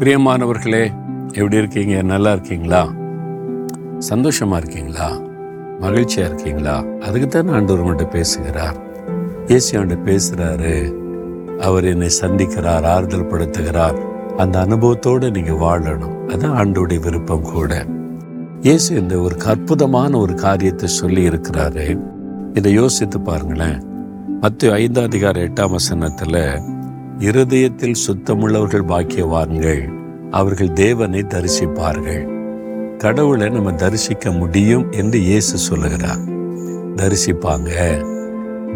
பிரியமானவர்களே எப்படி இருக்கீங்க? நல்லா இருக்கீங்களா? சந்தோஷமா இருக்கீங்களா? மகிழ்ச்சியா இருக்கீங்களா? அதுக்கு தான் ஆண்டவர் மட்டும் பேசுகிறார். இயேசு ஆண்டு பேசுறாரு. அவர் என்னை சந்திக்கிறார் ஆறுதல் படுத்துகிறார். அந்த அனுபவத்தோடு நீங்க வாழணும். அதுதான் ஆண்டோடைய விருப்பம் கூட. இயேசு இந்த ஒரு அற்புதமான ஒரு காரியத்தை சொல்லி இருக்கிறாரு. இதை யோசித்து பாருங்களேன். மத்திய ஐந்தாம் அதிகார எட்டாம் வசனத்துல இருதயத்தில் சுத்தமுள்ளவர்கள் பாக்கியவான்கள். அவர்கள் தேவனை தரிசிப்பார்கள். கடவுளை நம்ம தரிசிக்க முடியும் என்று இயேசு சொல்லுகிறார். தரிசிப்பாங்க.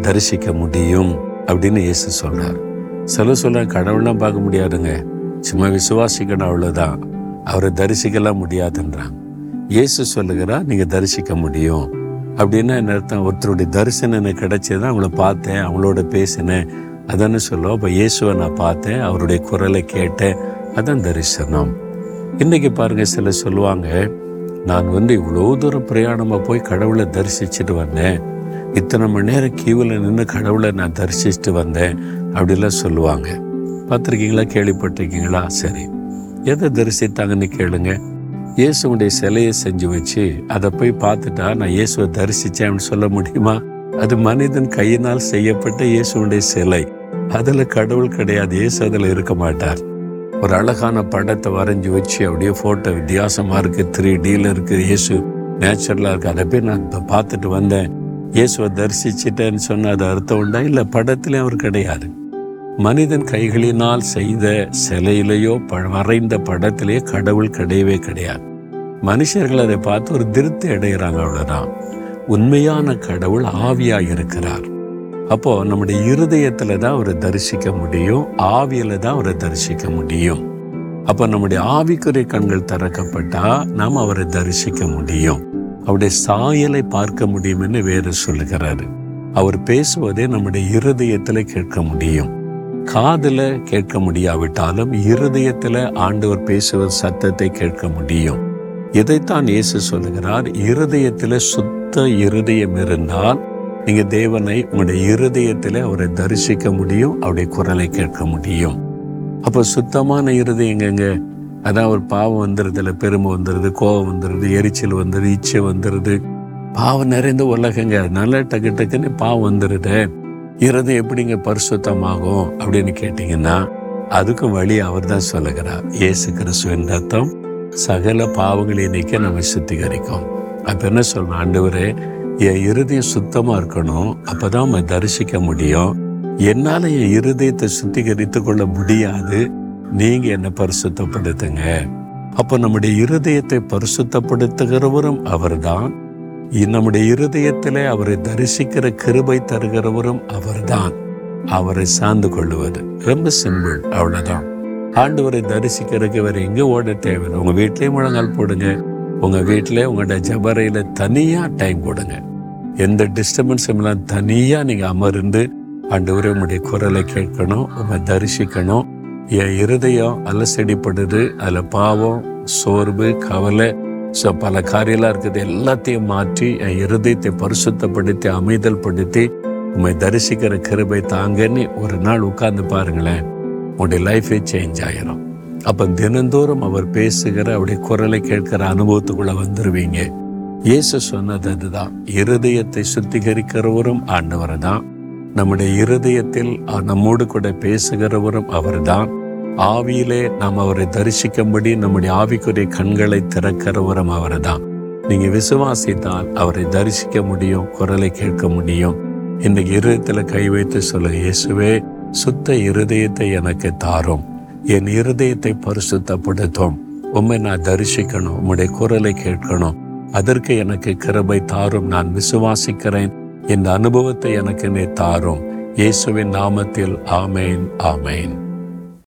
தரிசிக்க முடியும் அப்படின்னு இயேசு சொல்றார். சில சொல்ல கடவுள்லாம் பார்க்க முடியாதுங்க. சும்மா விசுவாசிக்கணும் அவ்வளோதான் அவரை தரிசிக்கலாம் முடியாதுன்றாங்க. இயேசு சொல்லுகிறார் நீங்க தரிசிக்க முடியும். அப்படின்னா என்ன அர்த்தம்? ஒருத்தருடைய தரிசனம் எனக்கு கிடைச்சதான் அவங்கள பார்த்தேன் அவங்களோட பேசினேன் அதானே சொல்லுவோம் அப்போ இயேசுவை நான் பார்த்தேன் அவருடைய குரலை கேட்டேன். அதான் தரிசனம். இன்னைக்கு பாருங்க சிலர் சொல்லுவாங்க நான் வந்து இவ்வளோ தூரம் பிரயாணமாக போய் கடவுளை தரிசிச்சுட்டு வந்தேன். இத்தனை மணி நேரம் கியூவில் நின்று கடவுளை நான் தரிசிச்சுட்டு வந்தேன் அப்படிலாம் சொல்லுவாங்க. பார்த்துருக்கீங்களா? கேள்விப்பட்டிருக்கீங்களா? சரி. எதை தரிசித்தாங்கன்னு கேளுங்க. இயேசுடைய சிலையை செஞ்சு வச்சு அதை போய் பார்த்துட்டா நான் இயேசுவை தரிசித்தேன் அப்படின்னு சொல்ல முடியுமா? அது மனிதன் கையினால் செய்யப்பட்ட இயேசுடைய சிலை. அதில் கடவுள் கிடையாது. இயேசு அதில் இருக்க மாட்டார். ஒரு அழகான படத்தை வரைஞ்சி வச்சு அப்படியே ஃபோட்டோ வித்தியாசமாக இருக்குது த்ரீ டில இருக்குது இயேசு நேச்சுரலாக இருக்குது அதை போய் நான் இப்போ பார்த்துட்டு வந்தேன். இயேசுவை தரிசிச்சிட்டேன்னு சொன்ன அது அர்த்தம் உண்டா? இல்லை படத்திலே அவர் கிடையாது. மனிதன் கைகளினால் செய்த சிலையிலேயோ ப- வரைந்த படத்திலேயே கடவுள் கிடையவே கிடையாது. மனுஷர்கள் அதை பார்த்து ஒரு திருப்தி அடைகிறாங்க அவ்வளோதான் உண்மையான கடவுள் ஆவியா இருக்கிறார் அப்போ நம்முடைய இருதயத்துல தான் அவரை தரிசிக்க முடியும் ஆவியில தான் அவரை தரிசிக்க முடியும். அப்போ நம்முடைய ஆவிக்குரிய கண்கள் திறக்கப்பட்டா நாம் அவரை தரிசிக்க முடியும். அவருடைய சாயலை பார்க்க முடியும்னு வேறு சொல்லுகிறாரு. அவர் பேசுவதே நம்முடைய இருதயத்துல கேட்க முடியும். காதில் கேட்க முடியாவிட்டாலும் இருதயத்துல ஆண்டவர் பேசுவது சத்தத்தை கேட்க முடியும். இதைத்தான் இயேசு சொல்லுகிறார்? இருதயத்தில் சுத்த இருதயம் இருந்தால் நீங்கள் தேவனை உங்களுடைய இருதயத்தில் அவரை தரிசிக்க முடியும் அவருடைய குரலை கேட்க முடியும். அப்போ சுத்தமான இருதயங்கங்க எங்கங்க அதான் ஒரு பாவம் வந்துடுதுல பெருமை வந்துடுது கோபம் வந்துடுது எரிச்சல் வந்துடுது இச்சை வந்துடுது பாவம் நிறைந்த உலகங்க. அதனால டக்கு டக்குன்னு பாவம் வந்துடுது இருதயம் எப்படிங்க பரிசுத்தமாகும் அப்படின்னு கேட்டிங்கன்னா அதுக்கும் வழி அவர் தான் சொல்லுகிறார். இயேசு கிறிஸ்துவின் ரத்தம் சகல பாவங்களை நீக்க நம்ம சுத்திகரிக்கும். அப்ப என்ன சொல்லணும் ஆண்டவரே என் இருதயம் சுத்தமா இருக்கணும். அப்பதான் நம்ம தரிசிக்க முடியும். என்னால என் இருதயத்தை சுத்திகரித்து கொள்ள முடியாது. நீங்க என்ன பரிசுத்தப்படுத்துங்க. அப்போ நம்முடைய இருதயத்தை பரிசுத்தப்படுத்துகிறவரும் அவர்தான். நம்முடைய இருதயத்தில் அவரை தரிசிக்கிற கிருபை தருகிறவரும் அவர்தான். அவரை சார்ந்து கொள்ளுவது. ரொம்ப சிம்பிள். அவ்வளவுதான். ஆண்டவரை தரிசிக்கிறதுக்கு வேறு எங்கே ஓட தேவையில்லை உங்கள் வீட்லயே முழங்கால் போடுங்க. உங்கள் வீட்டிலே உங்களோட ஜபரையில் தனியாக டைம் போடுங்க. எந்த டிஸ்டர்பன்ஸும் இல்லாமல் தனியாக நீங்கள் அமர்ந்து ஆண்டவரே உங்களுடைய குரலை கேட்கணும் உங்க தரிசிக்கணும். என் இருதயம் அலசடிப்படுது. அதில் பாவம் சோர்வு கவலை ஸோ பல காரியெல்லாம் இருக்குது. எல்லாத்தையும் மாற்றி என் இருதயத்தை பரிசுத்தப்படுத்தி அமைதல் படுத்தி உண்மை தரிசிக்கிற கிருபை தாங்கன்னு ஒரு நாள் உட்கார்ந்து பாருங்களேன். உன்னுடைய லைஃபே சேஞ்ச் ஆயிரும். அப்போ தினந்தோறும் அவர் பேசுகிற அவருடைய குரலை கேட்கிற அனுபவத்துக்குள்ள வந்துருவீங்க. இயேசு சொன்னது அதுதான். இருதயத்தை சுத்திகரிக்கிறவரும் ஆண்டவர் தான் நம்முடைய இருதயத்தில் நம்மோடு கூட பேசுகிறவரும் அவர்தான். ஆவியிலே நாம் அவரை தரிசிக்கும்படி நம்முடைய ஆவிக்குரிய கண்களை திறக்கிறவரும் அவர்தான். நீங்கள் விசுவாசித்தால் அவரை தரிசிக்க முடியும் குரலை கேட்க முடியும். இந்த இருதயத்தில் கை வைத்து சொல்ல இயேசுவே சுத்த இருதயத்தை எனக்கு தாரும். என் இருதயத்தை பரிசுத்தப்படுத்தும். உம்மை நான் தரிசிக்கணும். உம்முடைய குரலை கேட்கணும். அதற்கு எனக்கு கிருபை தாரும். நான் விசுவாசிக்கிறேன். இந்த அனுபவத்தை எனக்கு நீ தாரும். இயேசுவின் நாமத்தில் ஆமேன் ஆமேன்.